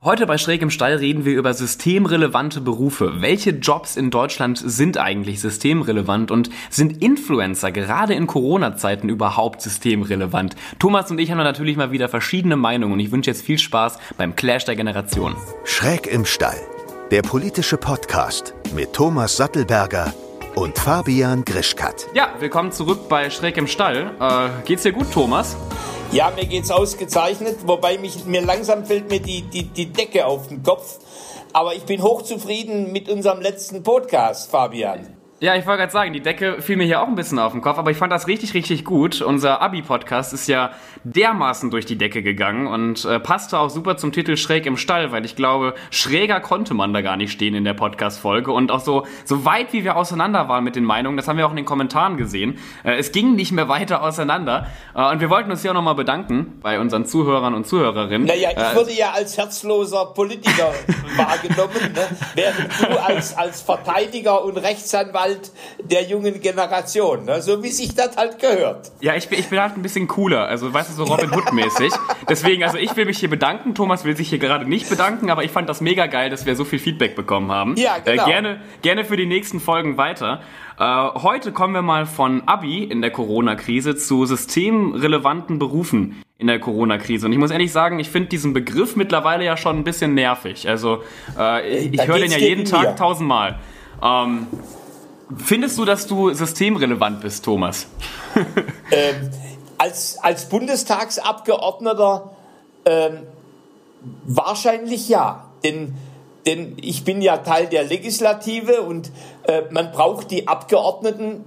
Heute bei Schräg im Stall reden wir über systemrelevante Berufe. Welche Jobs in Deutschland sind eigentlich systemrelevant und sind Influencer gerade in Corona-Zeiten überhaupt systemrelevant? Thomas und ich haben natürlich mal wieder verschiedene Meinungen und ich wünsche jetzt viel Spaß beim Clash der Generation. Schräg im Stall, der politische Podcast mit Thomas Sattelberger und Fabian Grischkat. Ja, willkommen zurück bei Schräg im Stall. Äh, geht's dir gut, Thomas? Ja, mir geht's ausgezeichnet, wobei mich, mir langsam fällt mir die, die, die Decke auf den Kopf. Aber ich bin hochzufrieden mit unserem letzten Podcast, Fabian. Ja, ich wollte gerade sagen, die Decke fiel mir hier auch ein bisschen auf den Kopf, aber ich fand das richtig, richtig gut. Unser Abi-Podcast ist ja dermaßen durch die Decke gegangen und äh, passte auch super zum Titel Schräg im Stall, weil ich glaube, schräger konnte man da gar nicht stehen in der Podcast-Folge und auch so, so weit wie wir auseinander waren mit den Meinungen, das haben wir auch in den Kommentaren gesehen. Äh, es ging nicht mehr weiter auseinander äh, und wir wollten uns hier auch nochmal bedanken bei unseren Zuhörern und Zuhörerinnen. Naja, ich wurde ja als herzloser Politiker wahrgenommen, ne? während du als, als Verteidiger und Rechtsanwalt der jungen Generation, ne? so wie sich das halt gehört. Ja, ich bin, ich bin halt ein bisschen cooler, also weißt du, so Robin Hood-mäßig. Deswegen, also ich will mich hier bedanken, Thomas will sich hier gerade nicht bedanken, aber ich fand das mega geil, dass wir so viel Feedback bekommen haben. Ja, äh, genau. Äh, gerne, gerne für die nächsten Folgen weiter. Äh, heute kommen wir mal von Abi in der Corona-Krise zu systemrelevanten Berufen in der Corona-Krise. Und ich muss ehrlich sagen, ich finde diesen Begriff mittlerweile ja schon ein bisschen nervig. Also äh, ich, ich höre den ja jeden Tag tausendmal. Ähm, Findest du, dass du systemrelevant bist, Thomas? ähm, als, als Bundestagsabgeordneter ähm, wahrscheinlich ja. Denn, denn ich bin ja Teil der Legislative und äh, man braucht die Abgeordneten,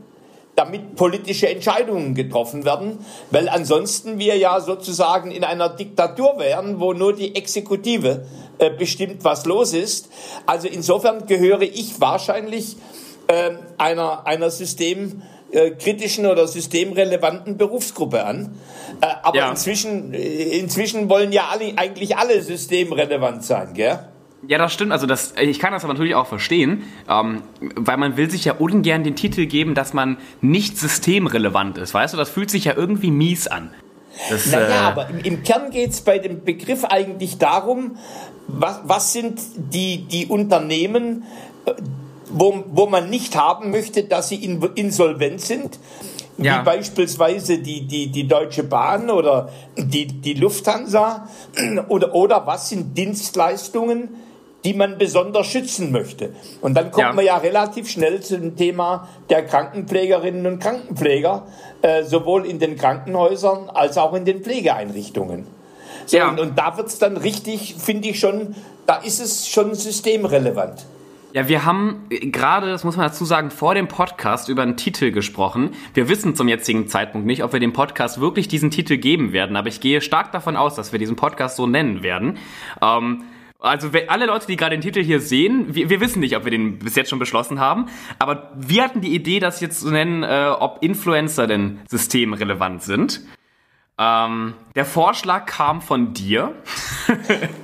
damit politische Entscheidungen getroffen werden, weil ansonsten wir ja sozusagen in einer Diktatur wären, wo nur die Exekutive äh, bestimmt, was los ist. Also insofern gehöre ich wahrscheinlich äh, einer, einer systemkritischen oder systemrelevanten Berufsgruppe an. Äh, aber ja. inzwischen, äh, inzwischen wollen ja alle, eigentlich alle systemrelevant sein, gell? Ja, das stimmt. Also das, ich kann das aber natürlich auch verstehen, ähm, weil man will sich ja ungern den Titel geben, dass man nicht systemrelevant ist. Weißt du, das fühlt sich ja irgendwie mies an. Das, naja, äh, aber im, im Kern geht es bei dem Begriff eigentlich darum, was, was sind die, die Unternehmen, äh, wo, wo man nicht haben möchte, dass sie insolvent sind, ja. wie beispielsweise die, die, die Deutsche Bahn oder die, die Lufthansa oder, oder was sind Dienstleistungen, die man besonders schützen möchte. Und dann kommt ja. man ja relativ schnell zu dem Thema der Krankenpflegerinnen und Krankenpfleger, äh, sowohl in den Krankenhäusern als auch in den Pflegeeinrichtungen. So, ja. und, und da wird's dann richtig, finde ich schon, da ist es schon systemrelevant. Ja, wir haben äh, gerade, das muss man dazu sagen, vor dem Podcast über einen Titel gesprochen. Wir wissen zum jetzigen Zeitpunkt nicht, ob wir dem Podcast wirklich diesen Titel geben werden, aber ich gehe stark davon aus, dass wir diesen Podcast so nennen werden. Ähm, also alle Leute, die gerade den Titel hier sehen, wir, wir, wissen nicht, ob wir den bis jetzt schon beschlossen haben, aber wir hatten die Idee, das jetzt zu nennen, äh, ob Influencer denn systemrelevant sind. Ähm, der Vorschlag kam von dir.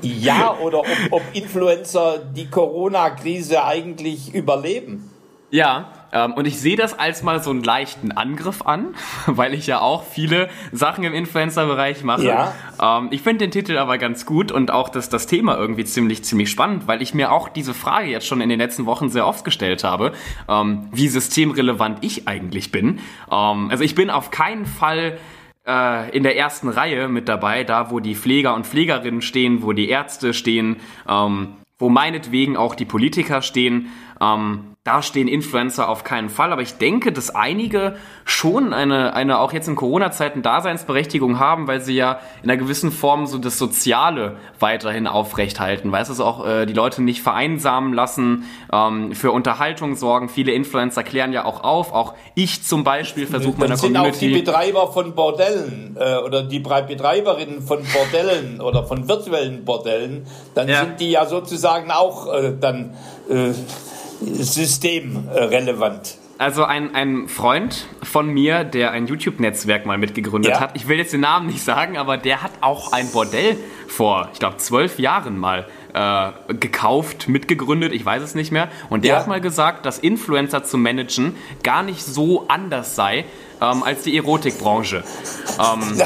ja, oder ob, ob Influencer die Corona-Krise eigentlich überleben. Ja, ähm, und ich sehe das als mal so einen leichten Angriff an, weil ich ja auch viele Sachen im Influencer-Bereich mache. Ja. Ähm, ich finde den Titel aber ganz gut und auch das, das Thema irgendwie ziemlich, ziemlich spannend, weil ich mir auch diese Frage jetzt schon in den letzten Wochen sehr oft gestellt habe, ähm, wie systemrelevant ich eigentlich bin. Ähm, also ich bin auf keinen Fall äh, in der ersten Reihe mit dabei, da wo die Pfleger und Pflegerinnen stehen, wo die Ärzte stehen, ähm, wo meinetwegen auch die Politiker stehen. Ähm, da stehen Influencer auf keinen Fall, aber ich denke, dass einige schon eine, eine auch jetzt in Corona-Zeiten Daseinsberechtigung haben, weil sie ja in einer gewissen Form so das Soziale weiterhin aufrechthalten. Weißt du, also auch äh, die Leute nicht vereinsamen lassen, ähm, für Unterhaltung sorgen. Viele Influencer klären ja auch auf. Auch ich zum Beispiel versuche meiner sind Community. Auch die Betreiber von Bordellen äh, oder die Betreiberinnen von Bordellen oder von virtuellen Bordellen, dann ja. sind die ja sozusagen auch äh, dann äh, systemrelevant. Also ein, ein Freund von mir, der ein YouTube-Netzwerk mal mitgegründet ja. hat, ich will jetzt den Namen nicht sagen, aber der hat auch ein Bordell vor, ich glaube, zwölf Jahren mal äh, gekauft, mitgegründet, ich weiß es nicht mehr. Und der ja. hat mal gesagt, dass Influencer zu managen gar nicht so anders sei, ähm, als die Erotikbranche. Ähm.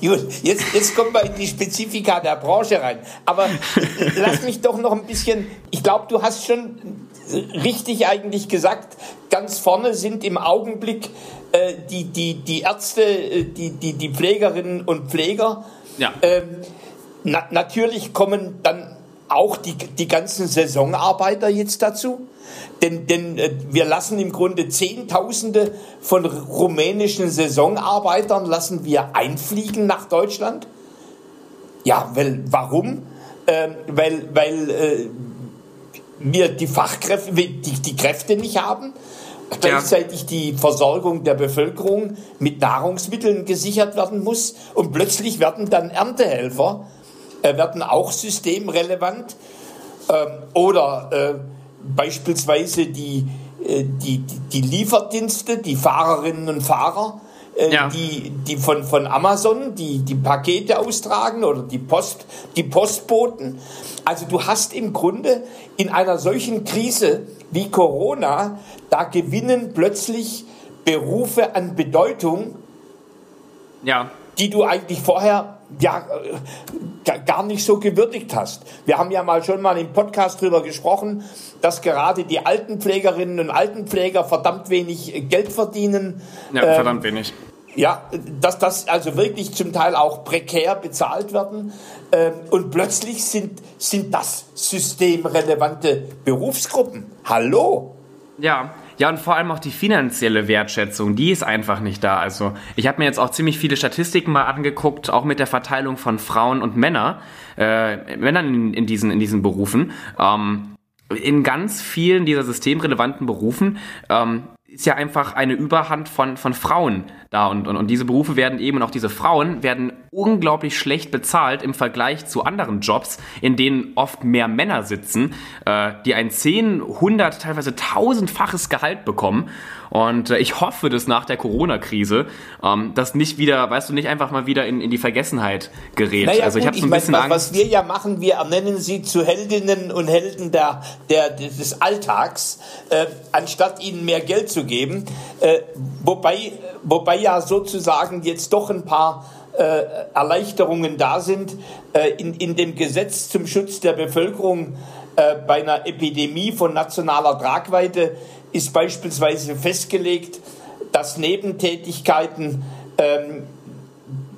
jetzt, jetzt kommen wir in die Spezifika der Branche rein. Aber lass mich doch noch ein bisschen, ich glaube, du hast schon richtig eigentlich gesagt, ganz vorne sind im Augenblick äh, die, die, die Ärzte, äh, die, die, die Pflegerinnen und Pfleger. Ja. Ähm, na, natürlich kommen dann auch die, die ganzen Saisonarbeiter jetzt dazu. Denn, denn äh, wir lassen im Grunde Zehntausende von rumänischen Saisonarbeitern lassen wir einfliegen nach Deutschland. Ja, weil, warum? Ähm, weil weil äh, wir die Fachkräfte, die, die Kräfte nicht haben, gleichzeitig die Versorgung der Bevölkerung mit Nahrungsmitteln gesichert werden muss. Und plötzlich werden dann Erntehelfer, äh, werden auch systemrelevant äh, oder äh, beispielsweise die, äh, die, die Lieferdienste, die Fahrerinnen und Fahrer, äh, ja. die, die von, von Amazon die, die Pakete austragen oder die Post, die Postboten. Also du hast im Grunde in einer solchen Krise wie Corona, da gewinnen plötzlich Berufe an Bedeutung, ja. Die du eigentlich vorher ja äh, gar nicht so gewürdigt hast. Wir haben ja mal schon mal im Podcast drüber gesprochen, dass gerade die Altenpflegerinnen und Altenpfleger verdammt wenig Geld verdienen. Ja, ähm, verdammt wenig. Ja, dass das also wirklich zum Teil auch prekär bezahlt werden. Ähm, und plötzlich sind, sind das systemrelevante Berufsgruppen. Hallo? Ja, ja, und vor allem auch die finanzielle Wertschätzung, die ist einfach nicht da. Also ich habe mir jetzt auch ziemlich viele Statistiken mal angeguckt, auch mit der Verteilung von Frauen und Männer, äh, Männern in, in, diesen, in diesen Berufen. Ähm, in ganz vielen dieser systemrelevanten Berufen ähm, ist ja einfach eine Überhand von, von Frauen da und, und, und diese Berufe werden eben und auch diese Frauen werden unglaublich schlecht bezahlt im Vergleich zu anderen Jobs, in denen oft mehr Männer sitzen, äh, die ein 10, 100, teilweise tausendfaches Gehalt bekommen und äh, ich hoffe, dass nach der Corona-Krise ähm, das nicht wieder, weißt du, nicht einfach mal wieder in, in die Vergessenheit gerät. Naja, also ich habe so ein bisschen mein, Angst. Was wir ja machen, wir ernennen sie zu Heldinnen und Helden der, der, des Alltags, äh, anstatt ihnen mehr Geld zu geben. Äh, wobei, wobei ja sozusagen jetzt doch ein paar äh, Erleichterungen da sind. Äh, in, in dem Gesetz zum Schutz der Bevölkerung äh, bei einer Epidemie von nationaler Tragweite ist beispielsweise festgelegt, dass Nebentätigkeiten ähm,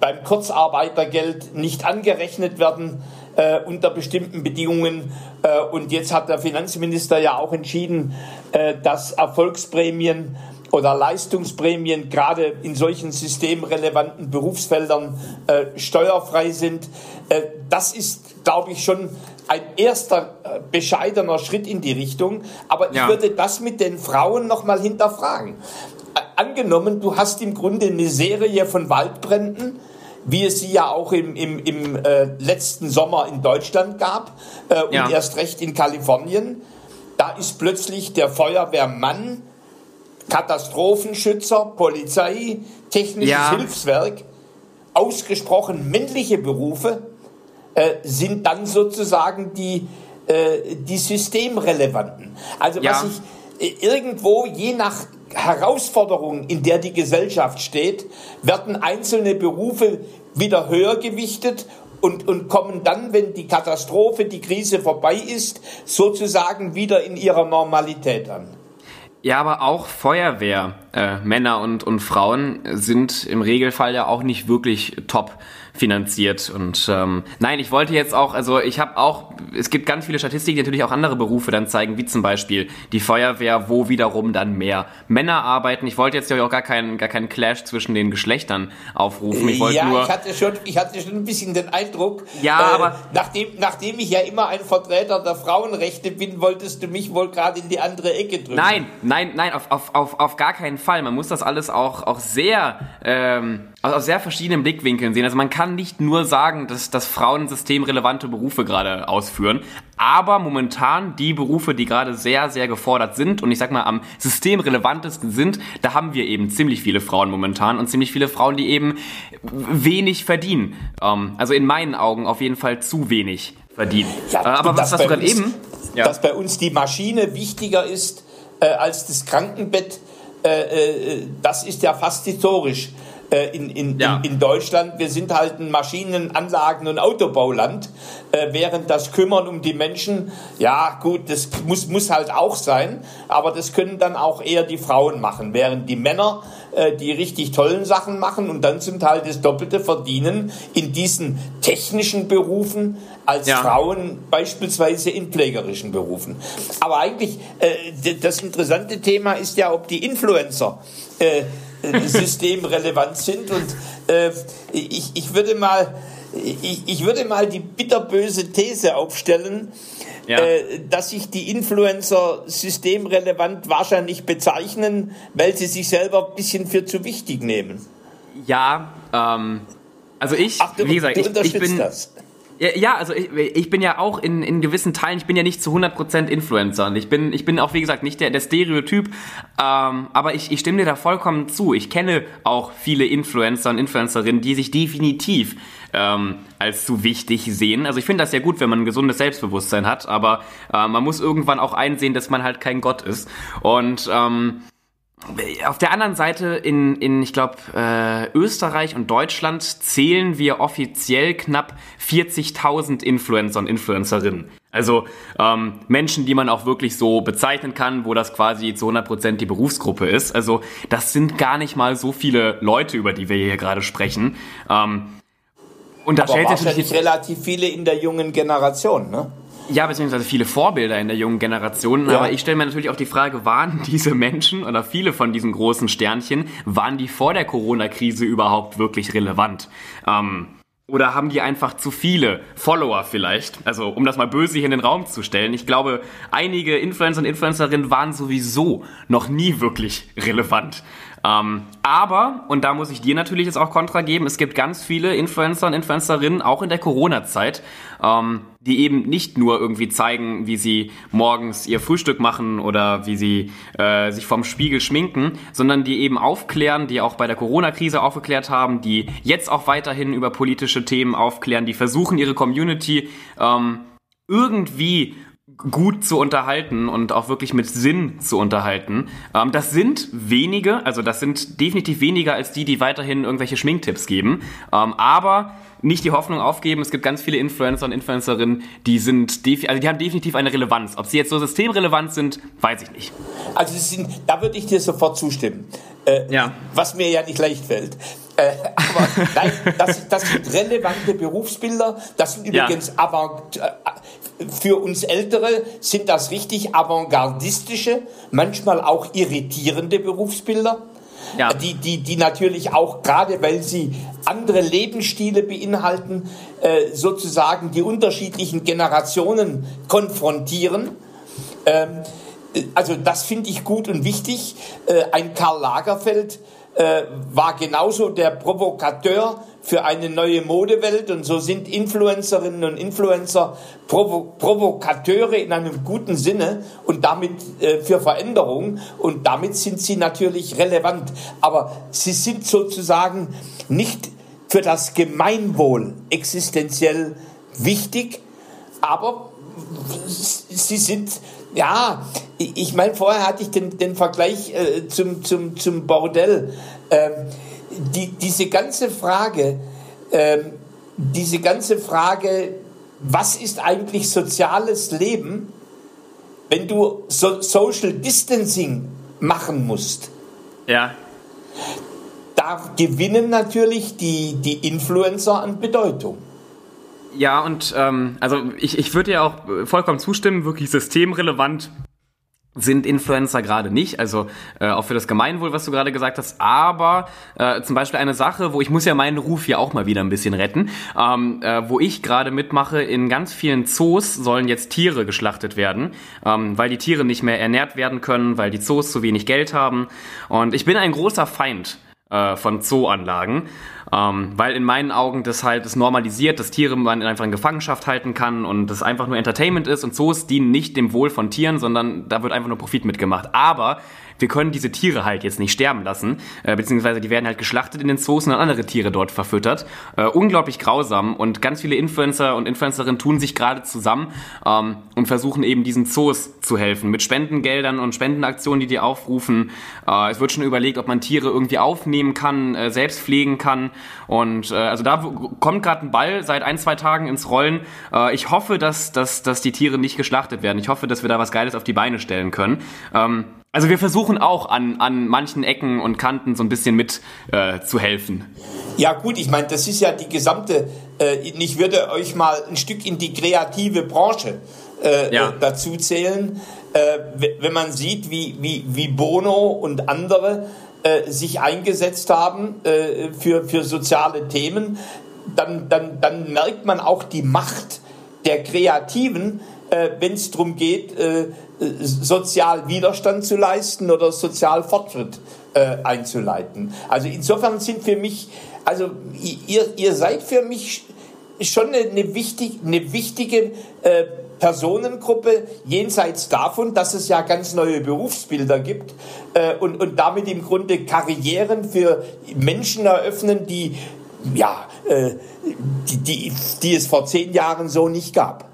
beim Kurzarbeitergeld nicht angerechnet werden äh, unter bestimmten Bedingungen. Äh, und jetzt hat der Finanzminister ja auch entschieden, äh, dass Erfolgsprämien oder Leistungsprämien gerade in solchen systemrelevanten Berufsfeldern äh, steuerfrei sind. Äh, das ist, glaube ich, schon ein erster äh, bescheidener Schritt in die Richtung. Aber ja. ich würde das mit den Frauen nochmal hinterfragen. Äh, angenommen, du hast im Grunde eine Serie von Waldbränden, wie es sie ja auch im, im, im äh, letzten Sommer in Deutschland gab und ja. erst recht in Kalifornien. Da ist plötzlich der Feuerwehrmann, Katastrophenschützer, Polizei, technisches ja. Hilfswerk, ausgesprochen männliche Berufe, äh, sind dann sozusagen die, äh, die systemrelevanten. Also ja. was ich äh, irgendwo je nach Herausforderung, in der die Gesellschaft steht, werden einzelne Berufe wieder höher gewichtet und, und kommen dann, wenn die Katastrophe, die Krise vorbei ist, sozusagen wieder in ihrer Normalität an. Ja, aber auch Feuerwehr, äh, und, und Frauen sind im Regelfall ja auch nicht wirklich top finanziert. Und ähm, nein, ich wollte jetzt auch, also ich habe auch, es gibt ganz viele Statistiken, die natürlich auch andere Berufe dann zeigen, wie zum Beispiel die Feuerwehr, wo wiederum dann mehr Männer arbeiten. Ich wollte jetzt ja auch gar keinen, gar keinen Clash zwischen den Geschlechtern aufrufen. Ich wollte ja, nur. Ich hatte, schon, ich hatte schon ein bisschen den Eindruck, ja, äh, aber nachdem, nachdem ich ja immer ein Vertreter der Frauenrechte bin, wolltest du mich wohl gerade in die andere Ecke drücken. Nein, nein, nein, auf, auf, auf, auf gar keinen Fall. Man muss das alles auch, auch sehr ähm, aus sehr verschiedenen Blickwinkeln sehen. Also man kann nicht nur sagen, dass, dass Frauen systemrelevante Berufe gerade ausführen, aber momentan die Berufe, die gerade sehr, sehr gefordert sind und ich sag mal am systemrelevantesten sind, da haben wir eben ziemlich viele Frauen momentan und ziemlich viele Frauen, die eben wenig verdienen. Ähm, also in meinen Augen auf jeden Fall zu wenig verdienen. Ja, äh, aber was hast du gerade eben? Ja. Dass bei uns die Maschine wichtiger ist äh, als das Krankenbett äh, das ist ja fast historisch äh, in, in, ja. in, in, Deutschland. Wir sind halt ein Maschinenanlagen- und Autobauland, äh, während das Kümmern um die Menschen, ja gut, das muss, muss halt auch sein, aber das können dann auch eher die Frauen machen, während die Männer äh, die richtig tollen Sachen machen und dann zum Teil das Doppelte verdienen in diesen technischen Berufen als ja. Frauen beispielsweise in pflegerischen Berufen. Aber eigentlich äh, das interessante Thema ist ja, ob die Influencer äh, systemrelevant sind. Und äh, ich, ich, würde mal, ich, ich würde mal die bitterböse These aufstellen, ja. äh, dass sich die Influencer systemrelevant wahrscheinlich bezeichnen, weil sie sich selber ein bisschen für zu wichtig nehmen. Ja, ähm, also ich, Ach, du, wie gesagt, ich, ich bin. Das. Ja, also ich, ich bin ja auch in, in gewissen Teilen, ich bin ja nicht zu 100% Influencer und ich bin, ich bin auch, wie gesagt, nicht der, der Stereotyp, ähm, aber ich, ich stimme dir da vollkommen zu. Ich kenne auch viele Influencer und Influencerinnen, die sich definitiv ähm, als zu wichtig sehen. Also ich finde das ja gut, wenn man ein gesundes Selbstbewusstsein hat, aber äh, man muss irgendwann auch einsehen, dass man halt kein Gott ist. Und ähm, auf der anderen Seite in, in ich glaube, äh, Österreich und Deutschland zählen wir offiziell knapp 40.000 Influencer und Influencerinnen. Also ähm, Menschen, die man auch wirklich so bezeichnen kann, wo das quasi zu 100% die Berufsgruppe ist. Also das sind gar nicht mal so viele Leute, über die wir hier gerade sprechen. Ähm, und da Aber stellt sich natürlich relativ viele in der jungen Generation, ne? Ja, beziehungsweise viele Vorbilder in der jungen Generation. Ja. Aber ich stelle mir natürlich auch die Frage, waren diese Menschen oder viele von diesen großen Sternchen, waren die vor der Corona-Krise überhaupt wirklich relevant? Ähm, oder haben die einfach zu viele Follower vielleicht? Also, um das mal böse hier in den Raum zu stellen. Ich glaube, einige Influencer und Influencerinnen waren sowieso noch nie wirklich relevant. Ähm, aber, und da muss ich dir natürlich jetzt auch Kontra geben, es gibt ganz viele Influencer und Influencerinnen, auch in der Corona-Zeit, ähm, die eben nicht nur irgendwie zeigen, wie sie morgens ihr Frühstück machen oder wie sie äh, sich vom Spiegel schminken, sondern die eben aufklären, die auch bei der Corona-Krise aufgeklärt haben, die jetzt auch weiterhin über politische Themen aufklären, die versuchen, ihre Community ähm, irgendwie gut zu unterhalten und auch wirklich mit Sinn zu unterhalten. Ähm, das sind wenige, also das sind definitiv weniger als die, die weiterhin irgendwelche Schminktipps geben. Ähm, aber nicht die Hoffnung aufgeben. Es gibt ganz viele Influencer und Influencerinnen, die sind, also die haben definitiv eine Relevanz. Ob sie jetzt so systemrelevant sind, weiß ich nicht. Also sind, da würde ich dir sofort zustimmen. Äh, ja. Was mir ja nicht leicht fällt. Äh, aber nein, das, das, sind relevante Berufsbilder. Das sind übrigens ja. avant, äh, für uns Ältere sind das richtig avantgardistische, manchmal auch irritierende Berufsbilder. Ja. Die, die, die natürlich auch, gerade weil sie andere Lebensstile beinhalten, äh, sozusagen die unterschiedlichen Generationen konfrontieren. Ähm, also das finde ich gut und wichtig. Äh, ein Karl Lagerfeld äh, war genauso der Provokateur für eine neue Modewelt und so sind Influencerinnen und Influencer Provo Provokateure in einem guten Sinne und damit äh, für Veränderung und damit sind sie natürlich relevant. Aber sie sind sozusagen nicht für das Gemeinwohl existenziell wichtig, aber sie sind ja, ich meine, vorher hatte ich den, den Vergleich äh, zum, zum, zum Bordell. Ähm, die, diese ganze Frage, ähm, diese ganze Frage, was ist eigentlich soziales Leben, wenn du so Social Distancing machen musst? Ja. Da gewinnen natürlich die, die Influencer an Bedeutung. Ja, und ähm, also ich, ich würde ja auch vollkommen zustimmen, wirklich systemrelevant sind Influencer gerade nicht, also äh, auch für das Gemeinwohl, was du gerade gesagt hast, aber äh, zum Beispiel eine Sache, wo ich muss ja meinen Ruf hier auch mal wieder ein bisschen retten, ähm, äh, wo ich gerade mitmache, in ganz vielen Zoos sollen jetzt Tiere geschlachtet werden, ähm, weil die Tiere nicht mehr ernährt werden können, weil die Zoos zu wenig Geld haben. Und ich bin ein großer Feind äh, von Zooanlagen, ähm, weil in meinen Augen das halt das normalisiert, dass Tiere man einfach in Gefangenschaft halten kann und das einfach nur Entertainment ist und Zoos dienen nicht dem Wohl von Tieren, sondern da wird einfach nur Profit mitgemacht. Aber wir können diese Tiere halt jetzt nicht sterben lassen, äh, beziehungsweise die werden halt geschlachtet in den Zoos und dann andere Tiere dort verfüttert. Äh, unglaublich grausam und ganz viele Influencer und Influencerinnen tun sich gerade zusammen ähm, und versuchen eben diesen Zoos zu helfen mit Spendengeldern und Spendenaktionen, die die aufrufen. Äh, es wird schon überlegt, ob man Tiere irgendwie aufnehmen kann, äh, selbst pflegen kann und äh, also da kommt gerade ein Ball seit ein, zwei Tagen ins Rollen. Äh, ich hoffe, dass, dass, dass die Tiere nicht geschlachtet werden. Ich hoffe, dass wir da was Geiles auf die Beine stellen können. Ähm, also wir versuchen auch an, an manchen Ecken und Kanten so ein bisschen mit äh, zu helfen. Ja gut, ich meine, das ist ja die gesamte, äh, ich würde euch mal ein Stück in die kreative Branche äh, ja. dazu zählen. Äh, wenn man sieht, wie, wie, wie Bono und andere äh, sich eingesetzt haben äh, für, für soziale Themen, dann, dann, dann merkt man auch die Macht der Kreativen, äh, wenn es darum geht, äh, sozial Widerstand zu leisten oder sozial Fortschritt äh, einzuleiten. Also insofern sind für mich, also ihr, ihr seid für mich schon eine, eine, wichtig, eine wichtige äh, Personengruppe, jenseits davon, dass es ja ganz neue Berufsbilder gibt äh, und, und damit im Grunde Karrieren für Menschen eröffnen, die, ja, äh, die, die, die es vor zehn Jahren so nicht gab.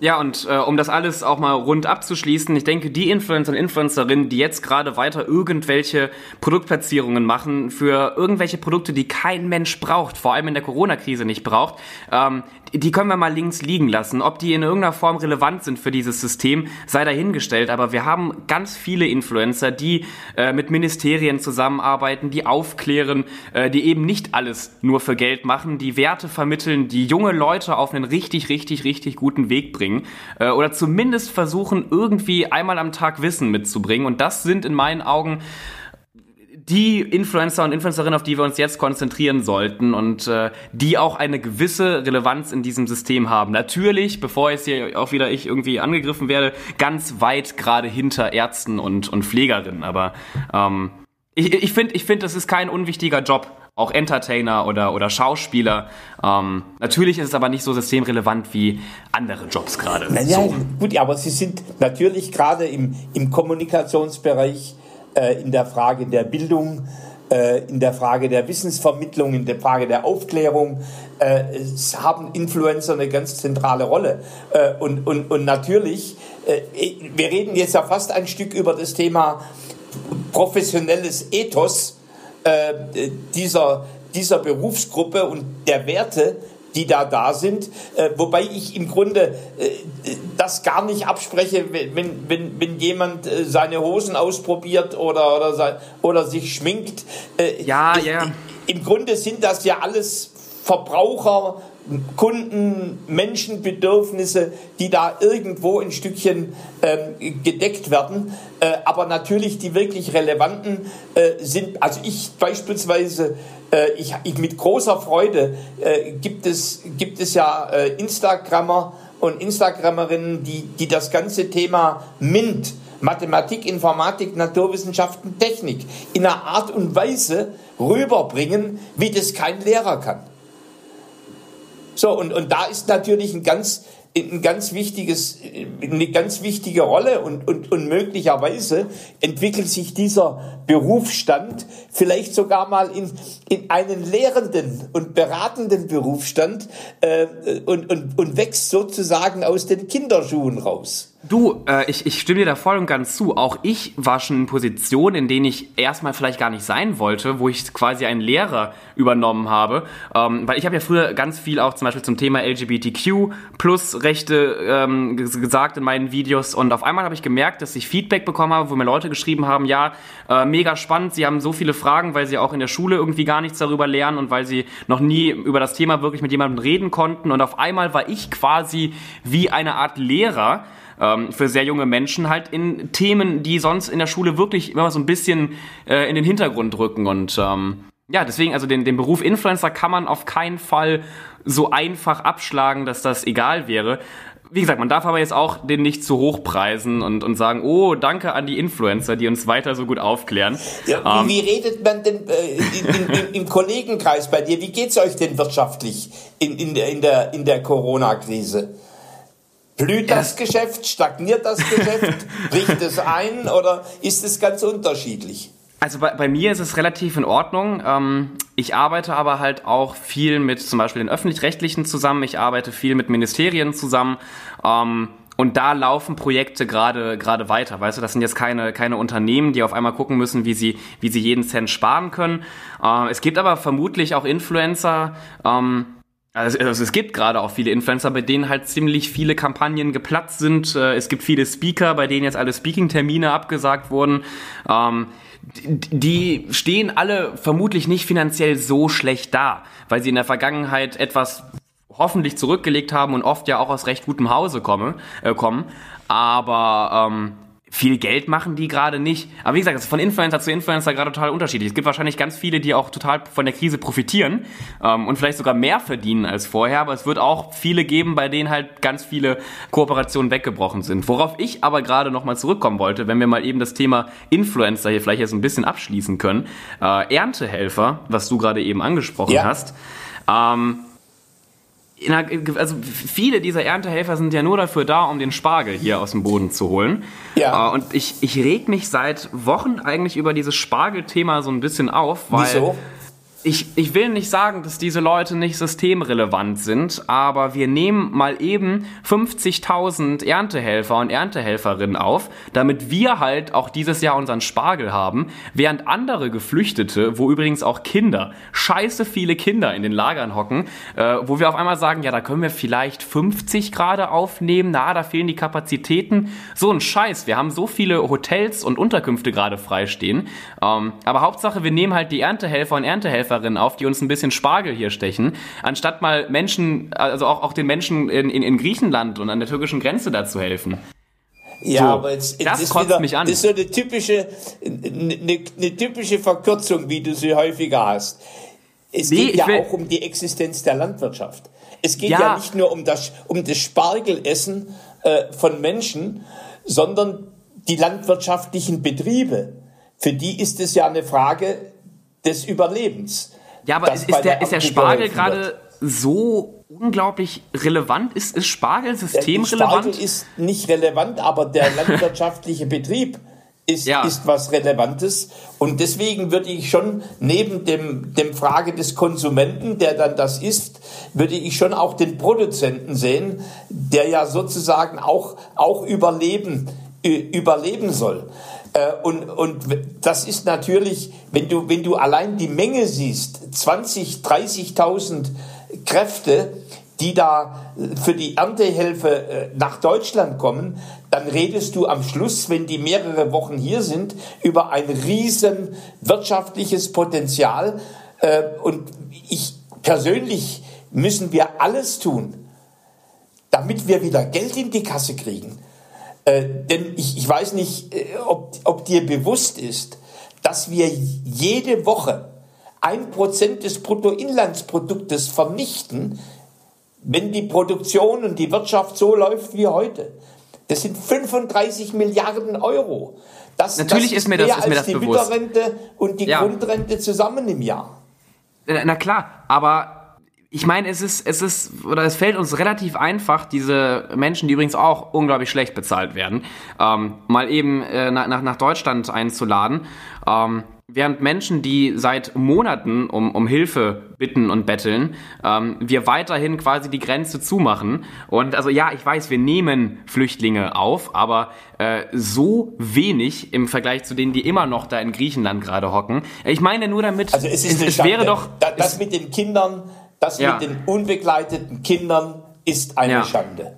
Ja, und äh, um das alles auch mal rund abzuschließen, ich denke, die Influencer und Influencerinnen, die jetzt gerade weiter irgendwelche Produktplatzierungen machen für irgendwelche Produkte, die kein Mensch braucht, vor allem in der Corona-Krise nicht braucht, ähm, die können wir mal links liegen lassen. Ob die in irgendeiner Form relevant sind für dieses System, sei dahingestellt. Aber wir haben ganz viele Influencer, die äh, mit Ministerien zusammenarbeiten, die aufklären, äh, die eben nicht alles nur für Geld machen, die Werte vermitteln, die junge Leute auf einen richtig, richtig, richtig guten Weg bringen. Äh, oder zumindest versuchen, irgendwie einmal am Tag Wissen mitzubringen. Und das sind in meinen Augen die Influencer und Influencerinnen, auf die wir uns jetzt konzentrieren sollten und äh, die auch eine gewisse Relevanz in diesem System haben. Natürlich, bevor jetzt hier auch wieder ich irgendwie angegriffen werde, ganz weit gerade hinter Ärzten und, und Pflegerinnen. Aber ähm, ich, ich finde, ich find, das ist kein unwichtiger Job. Auch Entertainer oder, oder Schauspieler. Ähm, natürlich ist es aber nicht so systemrelevant wie andere Jobs gerade. Naja, so. gut, aber sie sind natürlich gerade im, im Kommunikationsbereich äh, in der Frage der Bildung, äh, in der Frage der Wissensvermittlung, in der Frage der Aufklärung äh, haben Influencer eine ganz zentrale Rolle. und, und, und natürlich, wir reden jetzt ja fast ein Stück über das Thema professionelles Ethos dieser, dieser Berufsgruppe und der Werte, die da da sind, äh, wobei ich im Grunde äh, das gar nicht abspreche, wenn, wenn, wenn jemand äh, seine Hosen ausprobiert oder, oder, sein, oder sich schminkt. Äh, ja, ja. Im Grunde sind das ja alles Verbraucher, Kunden, Menschenbedürfnisse, die da irgendwo ein Stückchen ähm, gedeckt werden. Äh, aber natürlich die wirklich relevanten äh, sind, also ich beispielsweise äh, ich, ich, mit großer Freude äh, gibt, es, gibt es ja äh, Instagrammer und Instagrammerinnen, die, die das ganze Thema MINT, Mathematik, Informatik, Naturwissenschaften, Technik in einer Art und Weise rüberbringen, wie das kein Lehrer kann. So, und, und da ist natürlich ein ganz ein ganz wichtiges, eine ganz wichtige Rolle und, und, und möglicherweise entwickelt sich dieser Berufsstand vielleicht sogar mal in, in einen lehrenden und beratenden Berufsstand äh, und, und, und wächst sozusagen aus den Kinderschuhen raus. Du, äh, ich, ich stimme dir da voll und ganz zu. Auch ich war schon in Positionen, in denen ich erstmal vielleicht gar nicht sein wollte, wo ich quasi einen Lehrer übernommen habe. Ähm, weil ich habe ja früher ganz viel auch zum Beispiel zum Thema LGBTQ plus Rechte ähm, gesagt in meinen Videos. Und auf einmal habe ich gemerkt, dass ich Feedback bekommen habe, wo mir Leute geschrieben haben, ja, äh, mega spannend, sie haben so viele Fragen, weil sie auch in der Schule irgendwie gar nichts darüber lernen und weil sie noch nie über das Thema wirklich mit jemandem reden konnten. Und auf einmal war ich quasi wie eine Art Lehrer, ähm, für sehr junge Menschen halt in Themen, die sonst in der Schule wirklich immer so ein bisschen äh, in den Hintergrund rücken und ähm, ja, deswegen, also den, den Beruf Influencer kann man auf keinen Fall so einfach abschlagen, dass das egal wäre. Wie gesagt, man darf aber jetzt auch den nicht zu hoch preisen und, und sagen, oh, danke an die Influencer, die uns weiter so gut aufklären. Ja, ähm, wie, redet man denn äh, in, in, in, im Kollegenkreis bei dir? Wie geht's euch denn wirtschaftlich in, in der, in der, in der Corona-Krise? Blüht das Geschäft? Stagniert das Geschäft? Bricht es ein? Oder ist es ganz unterschiedlich? Also bei, bei mir ist es relativ in Ordnung. Ähm, ich arbeite aber halt auch viel mit zum Beispiel den öffentlich-rechtlichen zusammen. Ich arbeite viel mit Ministerien zusammen. Ähm, und da laufen Projekte gerade gerade weiter. Weißt du, das sind jetzt keine keine Unternehmen, die auf einmal gucken müssen, wie sie wie sie jeden Cent sparen können. Äh, es gibt aber vermutlich auch Influencer. Ähm, also, also es gibt gerade auch viele Influencer, bei denen halt ziemlich viele Kampagnen geplatzt sind. Äh, es gibt viele Speaker, bei denen jetzt alle Speaking-Termine abgesagt wurden. Ähm, die stehen alle vermutlich nicht finanziell so schlecht da, weil sie in der Vergangenheit etwas hoffentlich zurückgelegt haben und oft ja auch aus recht gutem Hause komme, äh, kommen. Aber ähm, viel Geld machen die gerade nicht. Aber wie gesagt, es ist von Influencer zu Influencer gerade total unterschiedlich. Es gibt wahrscheinlich ganz viele, die auch total von der Krise profitieren ähm, und vielleicht sogar mehr verdienen als vorher. Aber es wird auch viele geben, bei denen halt ganz viele Kooperationen weggebrochen sind. Worauf ich aber gerade nochmal zurückkommen wollte, wenn wir mal eben das Thema Influencer hier vielleicht jetzt ein bisschen abschließen können. Äh, Erntehelfer, was du gerade eben angesprochen ja. hast. Ähm, einer, also viele dieser Erntehelfer sind ja nur dafür da, um den Spargel hier aus dem Boden zu holen. Ja. Äh, und ich, ich reg mich seit Wochen eigentlich über dieses Spargelthema so ein bisschen auf, weil Wieso? Ich, ich will nicht sagen, dass diese Leute nicht systemrelevant sind, aber wir nehmen mal eben 50.000 Erntehelfer und Erntehelferinnen auf, damit wir halt auch dieses Jahr unseren Spargel haben, während andere Geflüchtete, wo übrigens auch Kinder, scheiße viele Kinder in den Lagern hocken, äh, wo wir auf einmal sagen, ja, da können wir vielleicht 50 gerade aufnehmen, na, da fehlen die Kapazitäten. So ein Scheiß, wir haben so viele Hotels und Unterkünfte gerade freistehen, ähm, aber Hauptsache, wir nehmen halt die Erntehelfer und Erntehelfer Helferinnen auf, die uns ein bisschen Spargel hier stechen, anstatt mal Menschen, also auch, auch den Menschen in, in, in Griechenland und an der türkischen Grenze da zu helfen. Ja, so, aber jetzt, das ist wieder, mich an. Das ist so eine typische, eine, eine, typische Verkürzung, wie du sie häufiger hast. Es nee, geht ja auch um die Existenz der Landwirtschaft. Es geht ja, ja nicht nur um das, um das Spargelessen äh, von Menschen, sondern die landwirtschaftlichen Betriebe. Für die ist es ja eine Frage des Überlebens. Ja, aber ist, ist, der, ist der Spargel gerade so unglaublich relevant? Ist, ist Spargel systemrelevant? Spargel ist nicht relevant, aber der landwirtschaftliche Betrieb ist, ja. ist was Relevantes. Und deswegen würde ich schon neben dem, dem Frage des Konsumenten, der dann das isst, würde ich schon auch den Produzenten sehen, der ja sozusagen auch, auch überleben, überleben soll. Äh, und, und das ist natürlich, wenn du, wenn du allein die Menge siehst, 20, 30.000 Kräfte, die da für die Erntehilfe äh, nach Deutschland kommen, dann redest du am Schluss, wenn die mehrere Wochen hier sind, über ein riesen wirtschaftliches Potenzial. Äh, und ich persönlich müssen wir alles tun, damit wir wieder Geld in die Kasse kriegen. Äh, denn ich, ich weiß nicht, äh, ob, ob dir bewusst ist, dass wir jede Woche ein Prozent des Bruttoinlandsproduktes vernichten, wenn die Produktion und die Wirtschaft so läuft wie heute. Das sind 35 Milliarden Euro. Das, Natürlich das ist, ist mir das, ist mir das die bewusst. Mütterrente und die ja. Grundrente zusammen im Jahr. Na klar, aber ich meine, es ist, es ist, oder es fällt uns relativ einfach, diese Menschen, die übrigens auch unglaublich schlecht bezahlt werden, ähm, mal eben äh, nach, nach Deutschland einzuladen. Ähm, während Menschen, die seit Monaten um, um Hilfe bitten und betteln, ähm, wir weiterhin quasi die Grenze zumachen. Und also ja, ich weiß, wir nehmen Flüchtlinge auf, aber äh, so wenig im Vergleich zu denen, die immer noch da in Griechenland gerade hocken. Ich meine nur damit, also es, es, es wäre doch... Das mit den Kindern das ja. mit den unbegleiteten Kindern ist eine ja. Schande.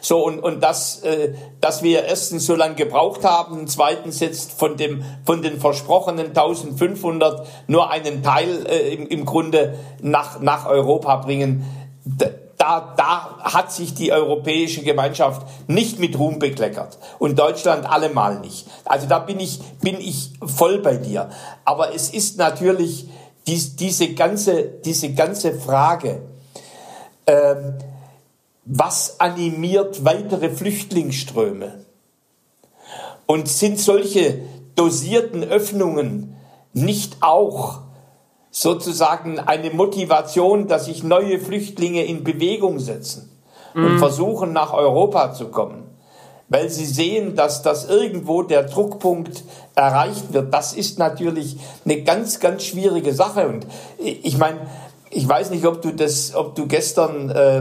So, und, und das, äh, dass wir erstens so lange gebraucht haben, zweitens jetzt von, dem, von den versprochenen 1500 nur einen Teil äh, im, im Grunde nach, nach Europa bringen, da, da hat sich die europäische Gemeinschaft nicht mit Ruhm bekleckert und Deutschland allemal nicht. Also da bin ich, bin ich voll bei dir. Aber es ist natürlich dies, diese, ganze, diese ganze Frage, ähm, was animiert weitere Flüchtlingsströme? Und sind solche dosierten Öffnungen nicht auch sozusagen eine Motivation, dass sich neue Flüchtlinge in Bewegung setzen? mhm. und versuchen nach Europa zu kommen, weil sie sehen, dass das irgendwo der Druckpunkt erreicht wird. Das ist natürlich eine ganz, ganz schwierige Sache. Und ich meine, ich weiß nicht, ob du das, ob du gestern äh,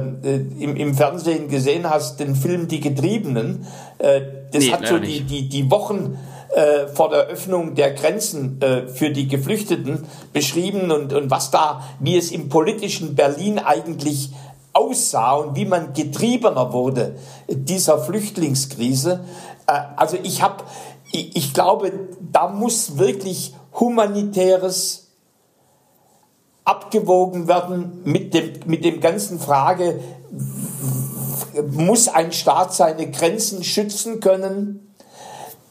im, im Fernsehen gesehen hast, den Film Die Getriebenen. Äh, das nee, hat so die, die, die Wochen äh, vor der Öffnung der Grenzen äh, für die Geflüchteten beschrieben und, und was da, wie es im politischen Berlin eigentlich aussah und wie man getriebener wurde dieser Flüchtlingskrise. Äh, also ich habe, ich, ich glaube, da muss wirklich humanitäres abgewogen werden mit dem, mit dem ganzen Frage, muss ein Staat seine Grenzen schützen können?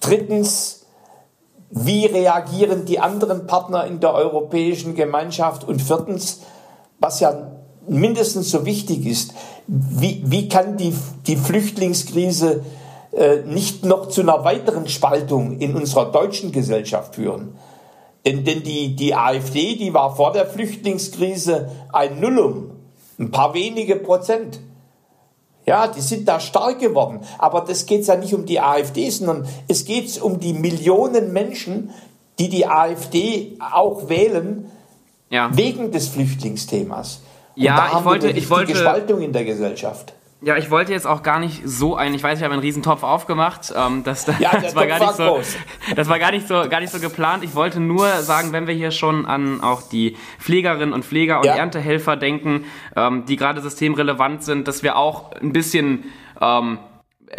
Drittens, wie reagieren die anderen Partner in der europäischen Gemeinschaft? Und viertens, was ja mindestens so wichtig ist, wie, wie kann die, die Flüchtlingskrise äh, nicht noch zu einer weiteren Spaltung in unserer deutschen Gesellschaft führen? Denn, denn die, die AfD, die war vor der Flüchtlingskrise ein Nullum, ein paar wenige Prozent. Ja, die sind da stark geworden. Aber das geht ja nicht um die AfD, sondern es geht um die Millionen Menschen, die die AfD auch wählen, ja. wegen des Flüchtlingsthemas. Und ja, ich wollte, ich wollte Spaltung in der Gesellschaft. Ja, ich wollte jetzt auch gar nicht so ein, ich weiß, ich habe einen riesen Topf aufgemacht, ähm, das, ja, das war gar nicht so, das war gar nicht so, gar nicht so geplant. Ich wollte nur sagen, wenn wir hier schon an auch die Pflegerinnen und Pfleger und ja. Erntehelfer denken, ähm, die gerade systemrelevant sind, dass wir auch ein bisschen ähm,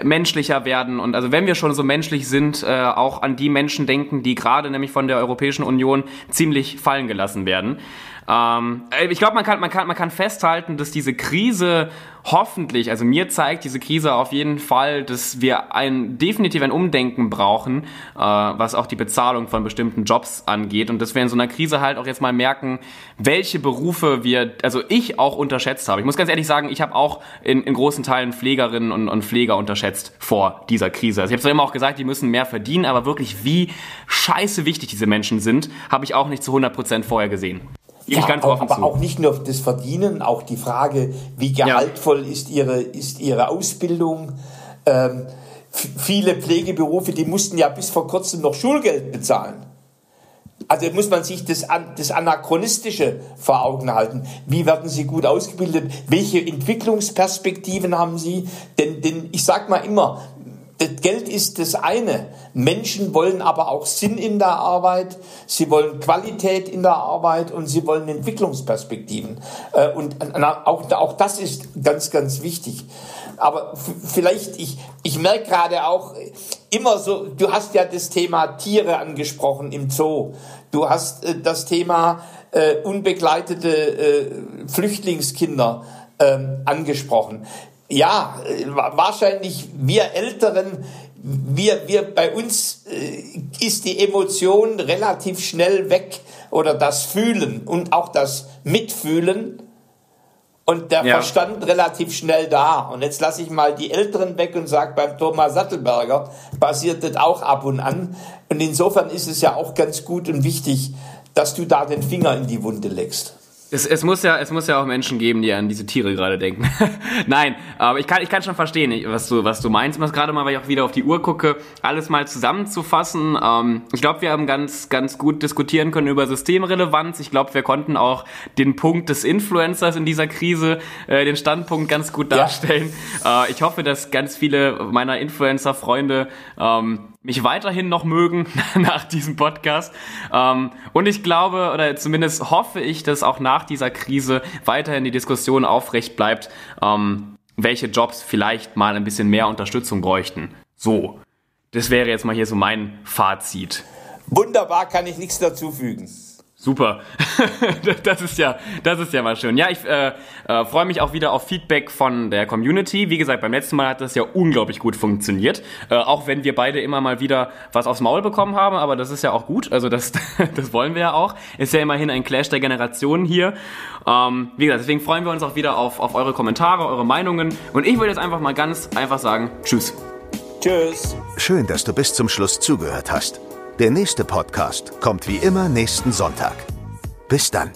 menschlicher werden und also wenn wir schon so menschlich sind, äh, auch an die Menschen denken, die gerade nämlich von der Europäischen Union ziemlich fallen gelassen werden. Ähm, äh, ich glaube, man kann, man, kann, man kann festhalten, dass diese Krise hoffentlich, also mir zeigt diese Krise auf jeden Fall, dass wir ein definitiv ein Umdenken brauchen, äh, was auch die Bezahlung von bestimmten Jobs angeht und dass wir in so einer Krise halt auch jetzt mal merken, welche Berufe wir, also ich auch unterschätzt habe. Ich muss ganz ehrlich sagen, ich habe auch in, in großen Teilen Pflegerinnen und, und Pfleger unterschätzt vor dieser Krise. Also ich habe zwar immer auch gesagt, die müssen mehr verdienen, aber wirklich wie scheiße wichtig diese Menschen sind, habe ich auch nicht zu 100% vorher gesehen. Ja, ganz auch, aber zu. auch nicht nur das Verdienen, auch die Frage, wie gehaltvoll ja. ist, ihre, ist ihre Ausbildung. Ähm, viele Pflegeberufe, die mussten ja bis vor kurzem noch Schulgeld bezahlen. Also muss man sich das, das Anachronistische vor Augen halten. Wie werden sie gut ausgebildet? Welche Entwicklungsperspektiven haben sie? Denn, denn ich sage mal immer, das Geld ist das eine. Menschen wollen aber auch Sinn in der Arbeit, sie wollen Qualität in der Arbeit und sie wollen Entwicklungsperspektiven. Äh, und auch, auch das ist ganz, ganz wichtig. Aber vielleicht, ich, ich merke gerade auch immer so, du hast ja das Thema Tiere angesprochen im Zoo. Du hast äh, das Thema äh, unbegleitete äh, Flüchtlingskinder ähm, angesprochen ja, wahrscheinlich wir Älteren, wir, wir bei uns äh, ist die Emotion relativ schnell weg oder das Fühlen und auch das Mitfühlen und der ja. Verstand relativ schnell da. Und jetzt lasse ich mal die Älteren weg und sage, beim Thomas Sattelberger passiert das auch ab und an. Und insofern ist es ja auch ganz gut und wichtig, dass du da den Finger in die Wunde legst. Es, es, muss ja, es muss ja auch Menschen geben, die an diese Tiere gerade denken. Nein, aber ich kann, ich kann schon verstehen, was du, was du meinst. Ich muss gerade mal, weil ich auch wieder auf die Uhr gucke, alles mal zusammenzufassen. Ähm, ich glaube, wir haben ganz, ganz gut diskutieren können über Systemrelevanz. Ich glaube, wir konnten auch den Punkt des Influencers in dieser Krise, äh, den Standpunkt ganz gut darstellen. Ja. Äh, ich hoffe, dass ganz viele meiner Influencer-Freunde ähm, mich weiterhin noch mögen nach diesem Podcast. Ähm, und ich glaube, oder zumindest hoffe ich, dass auch nach dieser Krise weiterhin die Diskussion aufrecht bleibt, ähm, welche Jobs vielleicht mal ein bisschen mehr Unterstützung bräuchten. So, das wäre jetzt mal hier so mein Fazit. Wunderbar, kann ich nichts dazu fügen. Super. das ist ja, das ist ja mal schön. Ja, ich äh, äh, freue mich auch wieder auf Feedback von der Community. Wie gesagt, beim letzten Mal hat das ja unglaublich gut funktioniert. Äh, auch wenn wir beide immer mal wieder was aufs Maul bekommen haben, aber das ist ja auch gut. Also das, das wollen wir ja auch. Ist ja immerhin ein Clash der Generationen hier. Ähm, wie gesagt, deswegen freuen wir uns auch wieder auf, auf eure Kommentare, eure Meinungen. Und ich würde jetzt einfach mal ganz einfach sagen, tschüss. Tschüss. Schön, dass du bis zum Schluss zugehört hast. Der nächste Podcast kommt wie immer nächsten Sonntag. Bis dann.